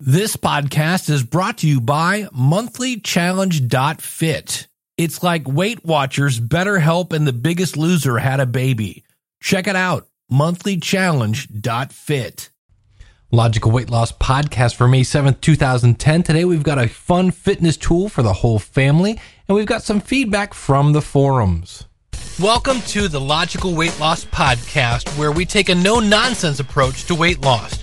This podcast is brought to you by monthlychallenge.fit. It's like Weight Watchers, BetterHelp, and The Biggest Loser had a baby. Check it out, monthlychallenge.fit. Logical Weight Loss Podcast for May 7th, 2010. Today we've got a fun fitness tool for the whole family, and we've got some feedback from the forums. Welcome to the Logical Weight Loss Podcast, where we take a no nonsense approach to weight loss.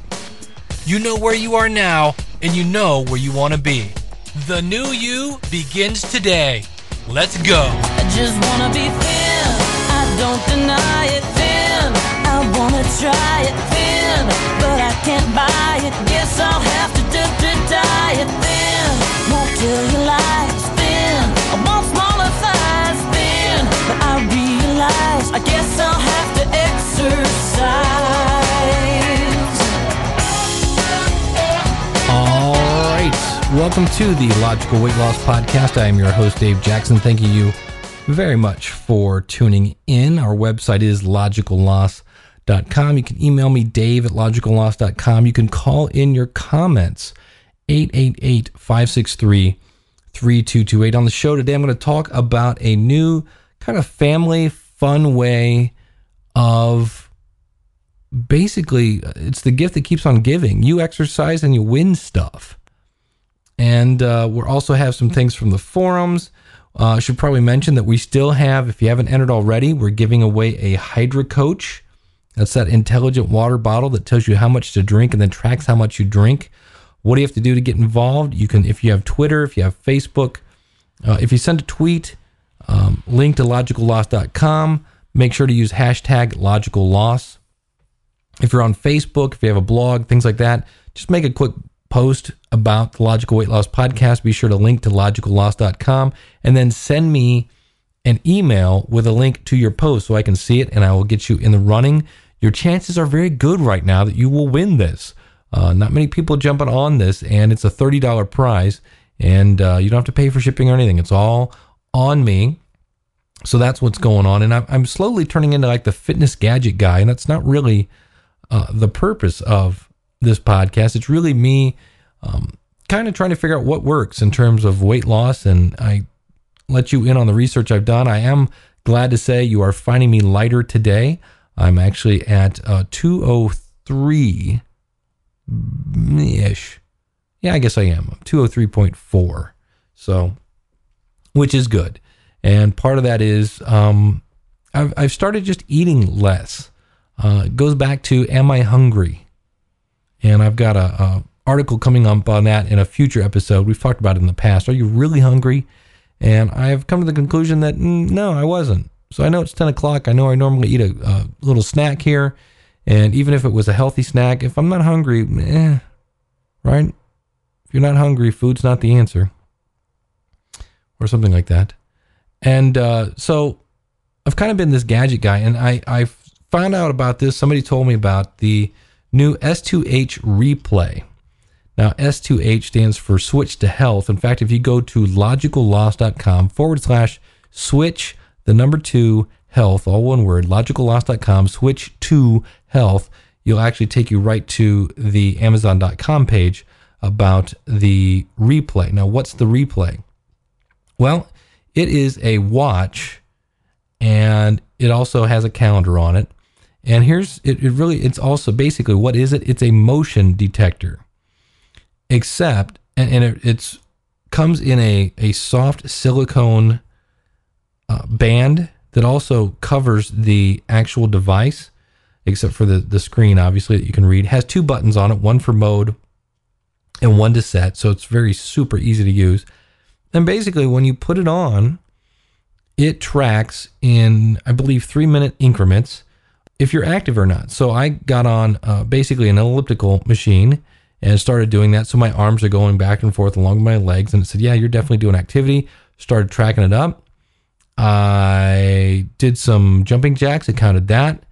You know where you are now, and you know where you want to be. The new you begins today. Let's go. I just wanna be thin. I don't deny it thin. I wanna try it thin, but I can't buy it. Guess I'll have to to diet thin. Won't thin. I want smaller thighs thin, but I realize I guess I'll have to exercise. Welcome to the Logical Weight Loss Podcast. I am your host, Dave Jackson. Thank you very much for tuning in. Our website is logicalloss.com. You can email me, dave at logicalloss.com. You can call in your comments, 888 563 3228. On the show today, I'm going to talk about a new kind of family fun way of basically uh, it's the gift that keeps on giving. You exercise and you win stuff. And uh, we'll also have some things from the forums. Uh, I should probably mention that we still have, if you haven't entered already, we're giving away a Hydra Coach. That's that intelligent water bottle that tells you how much to drink and then tracks how much you drink. What do you have to do to get involved? You can, if you have Twitter, if you have Facebook, uh, if you send a tweet, um, link to logicalloss.com. Make sure to use hashtag logicalloss. If you're on Facebook, if you have a blog, things like that, just make a quick post about the Logical Weight Loss Podcast. Be sure to link to logicalloss.com and then send me an email with a link to your post so I can see it and I will get you in the running. Your chances are very good right now that you will win this. Uh, not many people jumping on this, and it's a $30 prize, and uh, you don't have to pay for shipping or anything. It's all on me. So that's what's going on. And I'm, slowly turning into like the fitness gadget guy, and that's not really uh, the purpose of this podcast. It's really me um, kind of trying to figure out what works in terms of weight loss. And I let you in on the research I've done. I am glad to say you are finding me lighter today. I'm actually at uh, 203 ish. Yeah, I guess I am. I'm 203.4. So, which is good. And part of that is um, I've, I've started just eating less. Uh, it goes back to Am I Hungry? And I've got a, a article coming up on that in a future episode. We've talked about it in the past. Are you really hungry? And I've come to the conclusion that mm, no, I wasn't. So I know it's 10 o'clock. I know I normally eat a, a little snack here. And even if it was a healthy snack, if I'm not hungry, eh, right? If you're not hungry, food's not the answer. Or something like that. And uh, so I've kind of been this gadget guy. And I, I found out about this. Somebody told me about the new S2H replay. Now, S2H stands for Switch to Health. In fact, if you go to logicalloss.com forward slash switch, the number two health, all one word, logicalloss.com, switch to health, you'll actually take you right to the Amazon.com page about the replay. Now, what's the replay? Well, it is a watch and it also has a calendar on it. And here's it, it really it's also basically what is it? It's a motion detector. Except and, and it it's comes in a, a soft silicone uh, band that also covers the actual device, except for the, the screen, obviously, that you can read. Has two buttons on it, one for mode and one to set. So it's very super easy to use. And basically, when you put it on, it tracks in, I believe, three minute increments if you're active or not. So I got on uh, basically an elliptical machine and started doing that. So my arms are going back and forth along my legs. And it said, Yeah, you're definitely doing activity. Started tracking it up. I did some jumping jacks. It counted that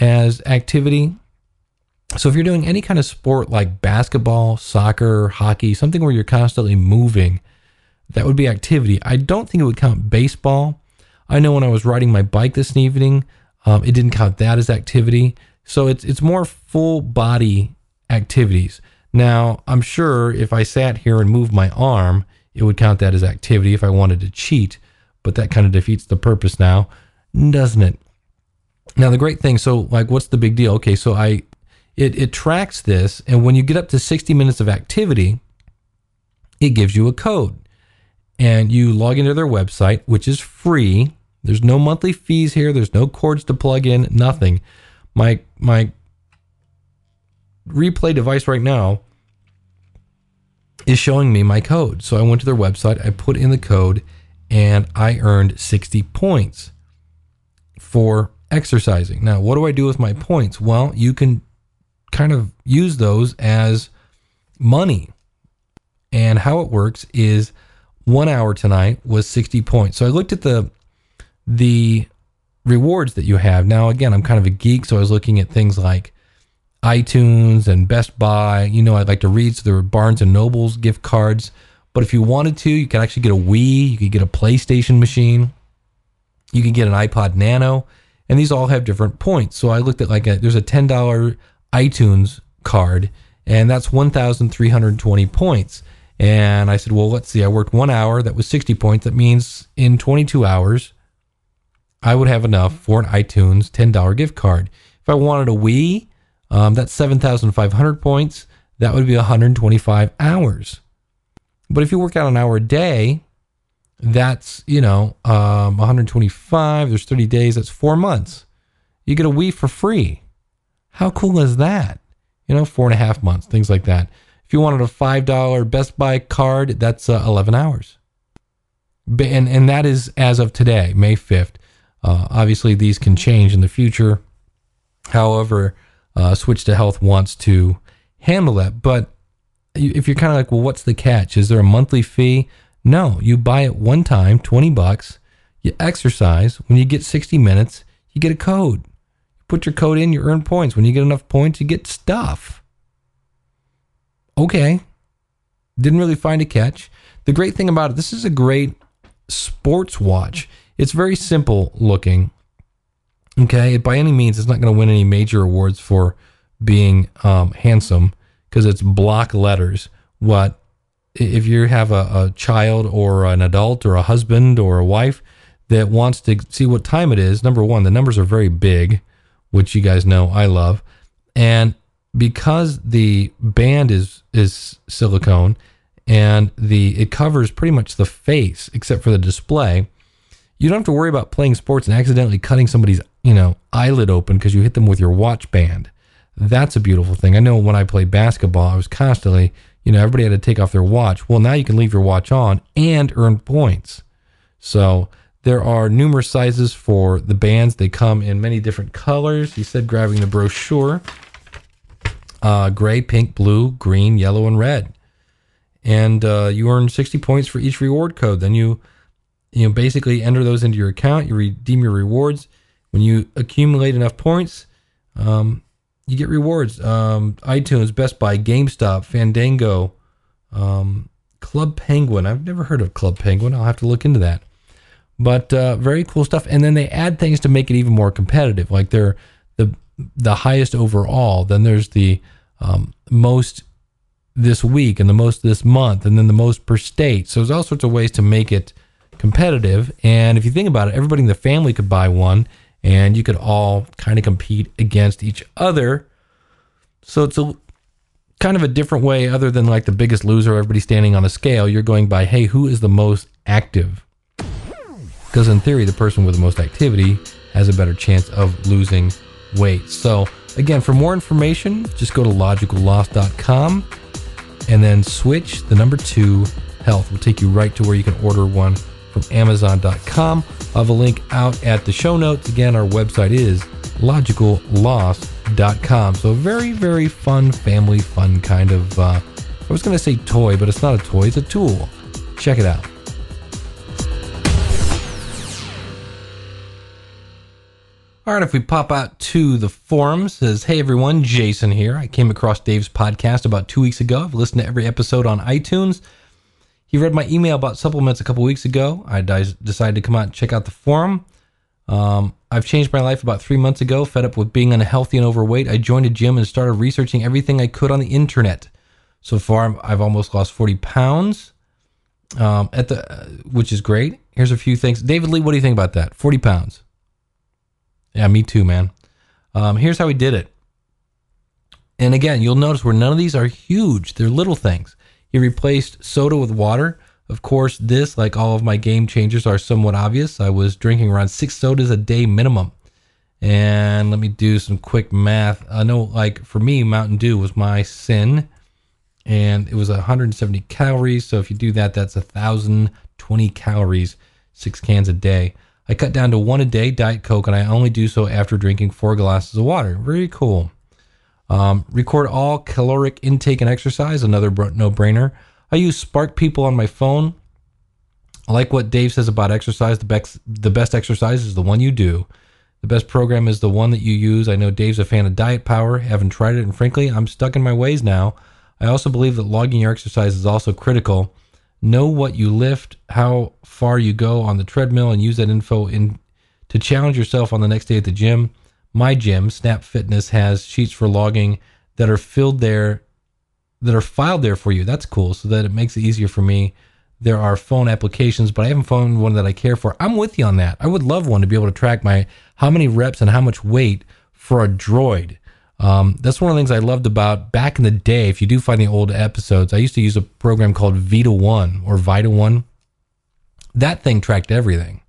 as activity. So if you're doing any kind of sport like basketball, soccer, hockey, something where you're constantly moving, that would be activity. I don't think it would count baseball. I know when I was riding my bike this evening, um, it didn't count that as activity. So it's it's more full body activities. Now I'm sure if I sat here and moved my arm, it would count that as activity if I wanted to cheat. But that kind of defeats the purpose now, doesn't it? Now the great thing, so like, what's the big deal? Okay, so I it it tracks this, and when you get up to 60 minutes of activity, it gives you a code and you log into their website, which is free. There's no monthly fees here. There's no cords to plug in. Nothing. My my replay device right now is showing me my code. So I went to their website. I put in the code, and I earned 60 points for exercising. Now, what do I do with my points? Well, you can kind of use those as money. And how it works is one hour tonight was 60 points. So I looked at the the rewards that you have. Now again, I'm kind of a geek, so I was looking at things like iTunes and Best Buy. You know, I'd like to read, so there were Barnes and Nobles gift cards. But if you wanted to, you could actually get a Wii, you could get a PlayStation machine, you could get an iPod Nano, and these all have different points. So I looked at like a, there's a ten dollar iTunes card, and that's one thousand three hundred twenty points. And I said, well, let's see. I worked one hour. That was 60 points. That means in 22 hours, I would have enough for an iTunes $10 gift card. If I wanted a Wii, um, that's 7,500 points. That would be 125 hours. But if you work out an hour a day, that's, you know, um, 125. There's 30 days. That's four months. You get a Wii for free. How cool is that? You know, four and a half months, things like that. If you wanted a $5 Best Buy card, that's uh, 11 hours. And, and that is as of today, May 5th. Uh, obviously, these can change in the future. However, uh, Switch to Health wants to handle that. But if you're kind of like, well, what's the catch? Is there a monthly fee? No, you buy it one time, 20 bucks. You exercise. When you get 60 minutes, you get a code. Put your code in, you earn points. When you get enough points, you get stuff okay. Didn't really find a catch. The great thing about it, this is a great sports watch. It's very simple looking. Okay, by any means, it's not going to win any major awards for being um, handsome because it's block letters. What if you have a, a child or an adult or a husband or a wife that wants to see what time it is? Number one, the numbers are very big, which you guys know I love, and because the band is is silicone and the it covers pretty much the face except for the display you don't have to worry about playing sports and accidentally cutting somebody's you know eyelid open because you hit them with your watch band. That's a beautiful thing. I know when i played basketball i was constantly you know everybody had to take off their watch. Well now you can leave your watch on and earn points. So there are numerous sizes for the bands. They come in many different colors. He said grabbing the brochure uh, gray, pink, blue, green, yellow, and red. And uh, you earn 60 points for each reward code. Then you, you know, basically enter those into your account. You redeem your rewards. When you accumulate enough points, um, you get rewards. Um, iTunes, Best Buy, GameStop, Fandango, um, Club Penguin. I've never heard of Club Penguin. I'll have to look into that. But uh, very cool stuff. And then they add things to make it even more competitive. Like they're the the highest overall. Then there's the um, most this week and the most this month and then the most per state. So there's all sorts of ways to make it competitive. And if you think about it, everybody in the family could buy one and you could all kind of compete against each other. So it's a kind of a different way other than like the biggest loser, everybody standing on a scale. You're going by, hey, who is the most active? Because in theory, the person with the most activity has a better chance of losing weight. So Again, for more information, just go to logicalloss.com and then switch the number two health. will take you right to where you can order one from Amazon.com. I'll have a link out at the show notes. Again, our website is logicalloss.com. So, very, very fun, family fun kind of, uh, I was going to say toy, but it's not a toy, it's a tool. Check it out. All right, if we pop out to the forum, says, Hey everyone, Jason here. I came across Dave's podcast about two weeks ago. I've listened to every episode on iTunes. He read my email about supplements a couple weeks ago. I decided to come out and check out the forum. Um, I've changed my life about three months ago, fed up with being unhealthy and overweight. I joined a gym and started researching everything I could on the internet. So far, I've almost lost 40 pounds, um, at the, uh, which is great. Here's a few things. David Lee, what do you think about that? 40 pounds. Yeah, me too, man. Um, here's how we did it. And again, you'll notice where none of these are huge, they're little things. He replaced soda with water. Of course, this, like all of my game changers, are somewhat obvious. I was drinking around six sodas a day minimum. And let me do some quick math. I know, like, for me, Mountain Dew was my sin. And it was 170 calories. So if you do that, that's 1,020 calories, six cans a day. I cut down to one a day, Diet Coke, and I only do so after drinking four glasses of water. Very cool. Um, record all caloric intake and exercise, another no brainer. I use Spark People on my phone. I like what Dave says about exercise. The best, the best exercise is the one you do. The best program is the one that you use. I know Dave's a fan of Diet Power. Haven't tried it, and frankly, I'm stuck in my ways now. I also believe that logging your exercise is also critical. Know what you lift, how far you go on the treadmill, and use that info in to challenge yourself on the next day at the gym. My gym, Snap Fitness, has sheets for logging that are filled there, that are filed there for you. That's cool, so that it makes it easier for me. There are phone applications, but I haven't found one that I care for. I'm with you on that. I would love one to be able to track my how many reps and how much weight for a droid. Um, that's one of the things I loved about back in the day. If you do find the old episodes, I used to use a program called Vita One or Vita One. That thing tracked everything,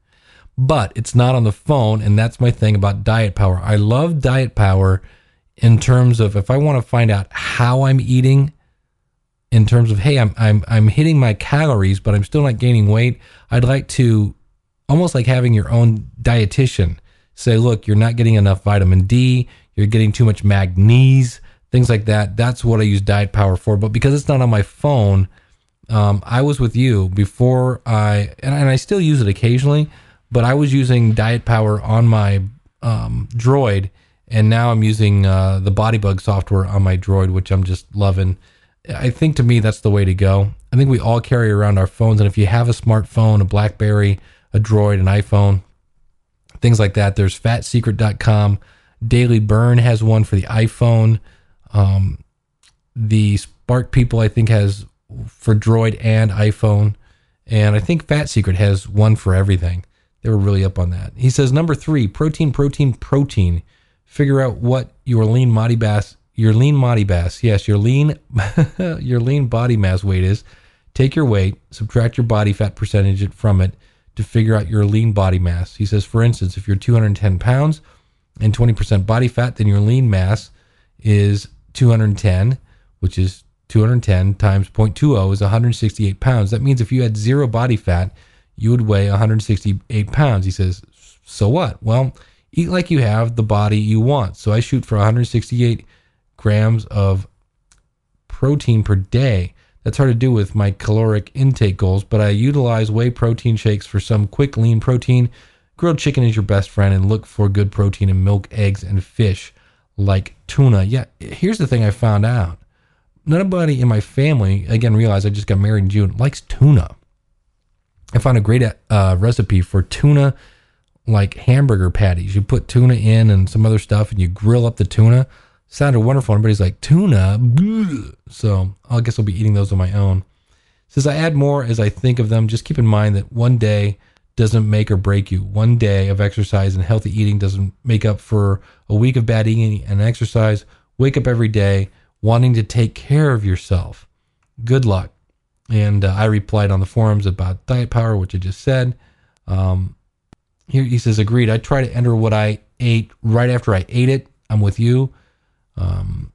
but it's not on the phone. And that's my thing about Diet Power. I love Diet Power in terms of if I want to find out how I'm eating, in terms of hey, I'm I'm I'm hitting my calories, but I'm still not gaining weight. I'd like to almost like having your own dietitian say, look, you're not getting enough vitamin D you're getting too much magnesium, things like that. That's what I use Diet Power for. But because it's not on my phone, um, I was with you before I, and, and, I still use it occasionally, but I was using Diet Power on my um, Droid, and now I'm using uh, the BodyBugg software on my Droid, which I'm just loving. I think to me that's the way to go. I think we all carry around our phones, and if you have a smartphone, a BlackBerry, a Droid, an iPhone, things like that, there's FatSecret.com Daily Burn has one for the iPhone. Um, the Spark People, I think, has for Droid and iPhone. And I think Fat Secret has one for everything. They were really up on that. He says number three, protein, protein, protein. Figure out what your lean body mass, your lean body mass, yes, your lean, your lean body mass weight is. Take your weight, subtract your body fat percentage from it to figure out your lean body mass. He says, for instance, if you're 210 pounds, and 20% body fat, then your lean mass is 210, which is 210 times 0.20 is 168 pounds. That means if you had zero body fat, you would weigh 168 pounds. He says, so what? Well, eat like you have the body you want. So I shoot for 168 grams of protein per day. That's hard to do with my caloric intake goals, but I utilize whey protein shakes for some quick lean protein Grilled chicken is your best friend and look for good protein in milk, eggs, and fish like tuna. Yeah, here's the thing I found out. Nobody in my family, again, realized I just got married in June, likes tuna. I found a great uh, recipe for tuna like hamburger patties. You put tuna in and some other stuff and you grill up the tuna. Sounded wonderful. Everybody's like, tuna? So I guess I'll be eating those on my own. Says I add more as I think of them. Just keep in mind that one day doesn't make or break you. One day of exercise and healthy eating doesn't make up for a week of bad eating and exercise. Wake up every day wanting to take care of yourself. Good luck. And uh, I replied on the forums about diet power, which I just said. Um, here he says, agreed. I try to enter what I ate right after I ate it. I'm with you. Um,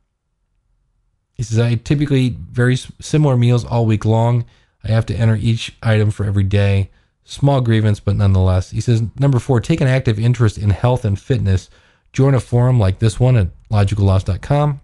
he says, I typically eat very similar meals all week long. I have to enter each item for every day. Small grievance, but nonetheless. He says, number four, take an active interest in health and fitness. Join a forum like this one at logicalloss.com.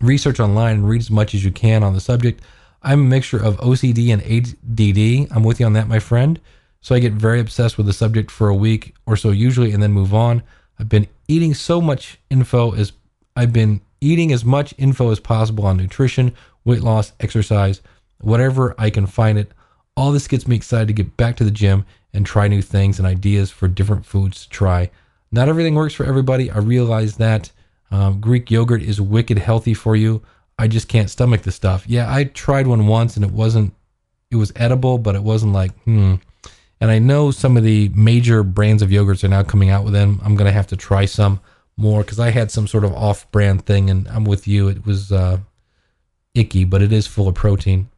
Research online and read as much as you can on the subject. I'm a mixture of OCD and ADD. I'm with you on that, my friend. So I get very obsessed with the subject for a week or so usually and then move on. I've been eating so much info as I've been eating as much info as possible on nutrition, weight loss, exercise, whatever I can find it. All this gets me excited to get back to the gym and try new things and ideas for different foods to try. Not everything works for everybody. I realize that. Um, Greek yogurt is wicked healthy for you. I just can't stomach the stuff. Yeah, I tried one once and it wasn't, it was edible, but it wasn't like, hmm. And I know some of the major brands of yogurts are now coming out with them. I'm going to have to try some more because I had some sort of off brand thing and I'm with you. It was uh, icky, but it is full of protein.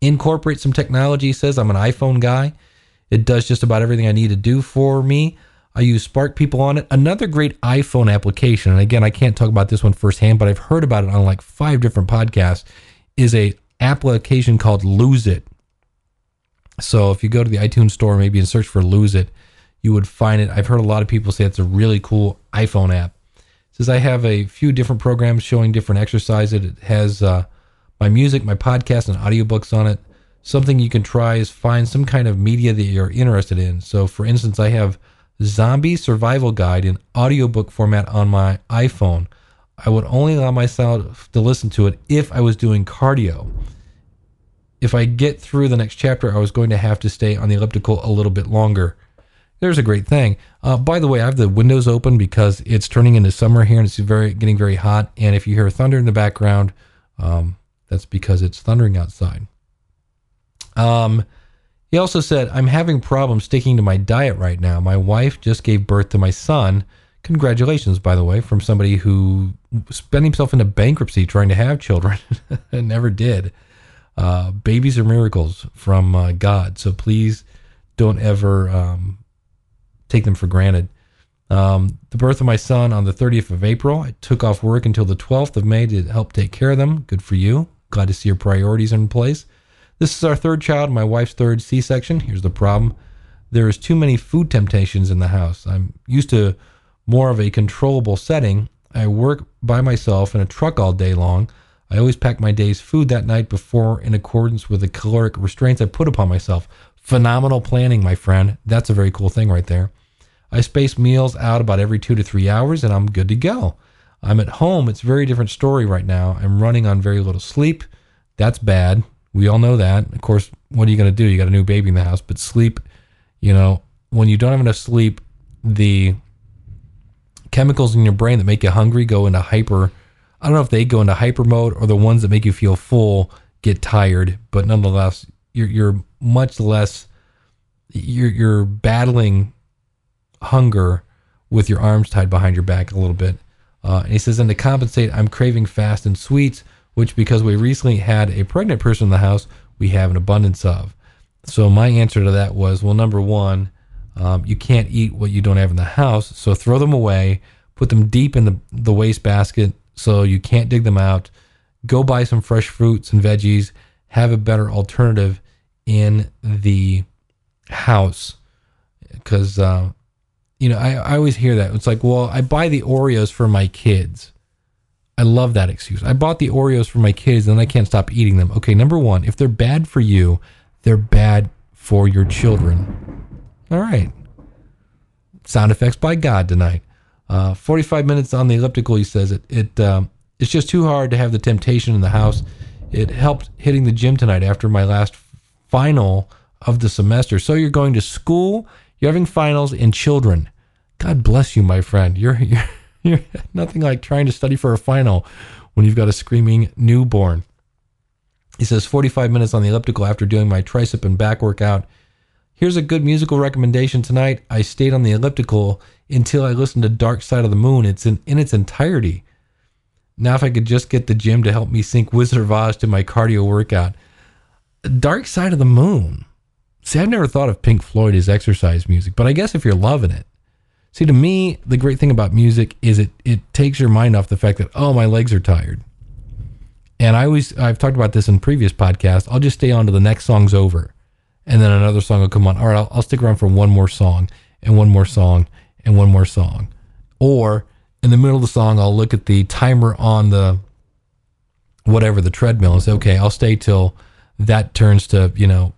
Incorporate some technology, says I'm an iPhone guy. It does just about everything I need to do for me. I use Spark People on it. Another great iPhone application, and again, I can't talk about this one firsthand, but I've heard about it on like five different podcasts, is a application called Lose It. So if you go to the iTunes store maybe and search for Lose It, you would find it. I've heard a lot of people say it's a really cool iPhone app. It says I have a few different programs showing different exercises. It has uh, my music, my podcast, and audiobooks on it. Something you can try is find some kind of media that you're interested in. So, for instance, I have Zombie Survival Guide in audiobook format on my iPhone. I would only allow myself to listen to it if I was doing cardio. If I get through the next chapter, I was going to have to stay on the elliptical a little bit longer. There's a great thing. Uh, by the way, I have the windows open because it's turning into summer here and it's very getting very hot. And if you hear thunder in the background, um, that's because it's thundering outside. Um, he also said, I'm having problems sticking to my diet right now. My wife just gave birth to my son. Congratulations, by the way, from somebody who spent himself into bankruptcy trying to have children and never did. Uh, babies are miracles from uh, God. So please don't ever um, take them for granted. Um, the birth of my son on the 30th of April. I took off work until the 12th of May to help take care of them. Good for you. Glad to see your priorities in place. This is our third child, my wife's third C section. Here's the problem there is too many food temptations in the house. I'm used to more of a controllable setting. I work by myself in a truck all day long. I always pack my day's food that night before in accordance with the caloric restraints I put upon myself. Phenomenal planning, my friend. That's a very cool thing right there. I space meals out about every two to three hours and I'm good to go. I'm at home. It's a very different story right now. I'm running on very little sleep. That's bad. We all know that. Of course, what are you going to do? You got a new baby in the house, but sleep, you know, when you don't have enough sleep, the chemicals in your brain that make you hungry go into hyper. I don't know if they go into hyper mode or the ones that make you feel full get tired, but nonetheless, you're, you're much less, you're, you're battling hunger with your arms tied behind your back a little bit. Uh, and he says, and to compensate, I'm craving fast and sweets, which because we recently had a pregnant person in the house, we have an abundance of. So my answer to that was, well, number one, um, you can't eat what you don't have in the house, so throw them away, put them deep in the the waste basket, so you can't dig them out. Go buy some fresh fruits and veggies. Have a better alternative in the house, because uh, you know, I, I always hear that. It's like, well, I buy the Oreos for my kids. I love that excuse. I bought the Oreos for my kids and I can't stop eating them. Okay, number one, if they're bad for you, they're bad for your children. All right. Sound effects by God tonight. Uh, 45 minutes on the elliptical, he says it. It um, It's just too hard to have the temptation in the house. It helped hitting the gym tonight after my last final of the semester. So you're going to school you're having finals and children. God bless you, my friend. You're, you're, nothing like trying to study for a final when you've got a screaming newborn. He says 45 minutes on the elliptical after doing my tricep and back workout. Here's a good musical recommendation tonight. I stayed on the elliptical until I listened to Dark Side of the Moon. It's in, in its entirety. Now, if I could just get the gym to help me sync Wizard of Oz to my cardio workout. Dark Side of the Moon. See, I've never thought of Pink Floyd as exercise music, but I guess if you're loving it. See, to me, the great thing about music is it it takes your mind off the fact that oh, my legs are tired. And I always I've talked about this in previous podcasts. I'll just stay on to the next song's over, and then another song will come on. All right, I'll, I'll stick around for one more song and one more song and one more song, or in the middle of the song, I'll look at the timer on the whatever the treadmill and say, okay, I'll stay till that turns to you know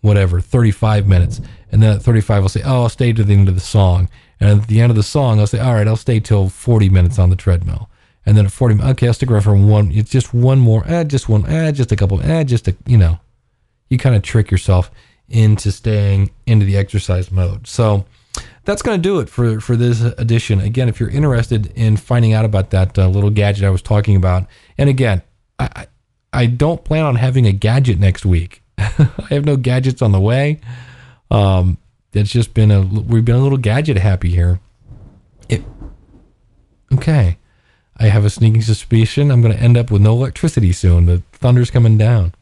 whatever 35 minutes, and then at 35 I'll say, oh, I'll stay to the end of the song, and at the end of the song I'll say, all right, I'll stay till 40 minutes on the treadmill. And then at 40, okay, I'll stick around for one. It's just one more, eh, just one, eh, just a couple, eh, just a, you know, you kind of trick yourself into staying into the exercise mode. So that's going to do it for, for this edition. Again, if you're interested in finding out about that uh, little gadget I was talking about, and again, I, I don't plan on having a gadget next week. I have no gadgets on the way. Um, it's just been a, we've been a little gadget happy here. It, okay. I have a sneaking suspicion I'm going to end up with no electricity soon. The thunder's coming down.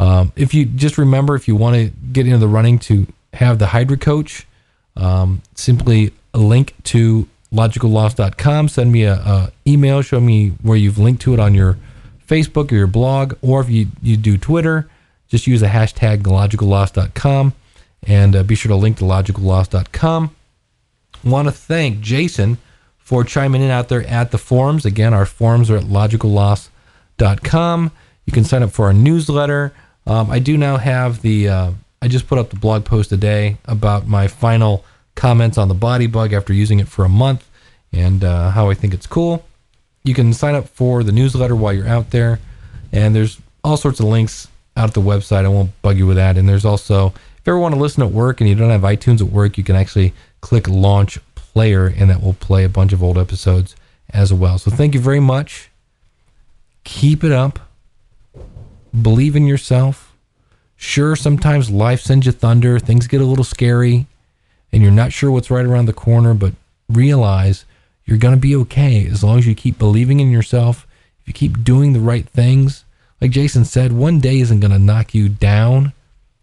Um, if you just remember, if you want to get into the running to have the Hydra Coach, um, simply link to logicalloss.com. Send me a, a, email. Show me where you've linked to it on your Facebook or your blog, or if you, you do Twitter, just use the hashtag logicalloss.com and uh, be sure to link to logicalloss.com. Want to thank Jason for chiming in out there at the forums. Again, our forums are at logicalloss.com. You can sign up for our newsletter. Um, I do now have the, uh, I just put up the blog post today about my final comments on the BodyBugg after using it for a month and uh, how I think it's cool. You can sign up for the newsletter while you're out there. And there's all sorts of links out at the website. I won't bug you with that. And there's also, ever want to listen at work and you don't have iTunes at work, you can actually click launch player, and that will play a bunch of old episodes as well. So thank you very much. Keep it up. Believe in yourself. Sure, sometimes life sends you thunder, things get a little scary, and you're not sure what's right around the corner, but realize you're going to be okay as long as you keep believing in yourself. If you keep doing the right things, like Jason said, one day isn't going to knock you down.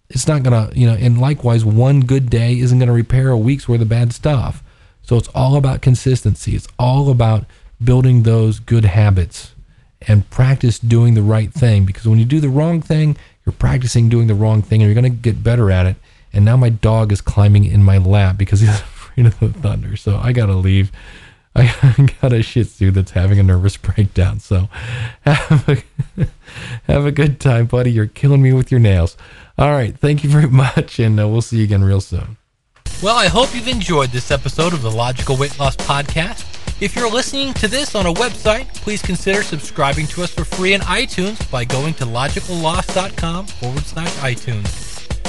It's not going to, you know, and likewise, one good day isn't going to repair a week's worth of bad stuff. So it's all about consistency. It's all about building those good habits and practice doing the right thing because when you do the wrong thing, you're practicing doing the wrong thing and you're going to get better at it. And now my dog is climbing in my lap because he's afraid of the thunder. So I got to leave. I got a Shih Tzu that's having a nervous breakdown. So have a, have a good time, buddy. You're killing me with your nails. All right. Thank you very much. And uh, we'll see you again real soon. Well, I hope you've enjoyed this episode of the Logical Weight Loss Podcast. If you're listening to this on a website, please consider subscribing to us for free in iTunes by going to logicalloss.com forward slash iTunes.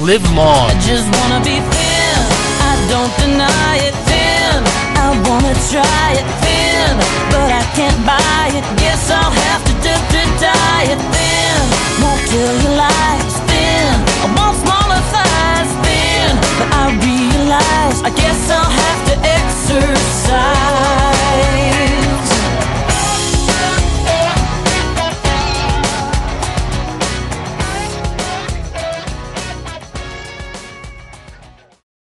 live long. I just wanna be thin. I don't deny it thin. I wanna try it thin, but I can't buy it. Guess I'll have to dip to thin. Won't thin. I want smaller thighs thin, but I realize I guess I'll have to exercise.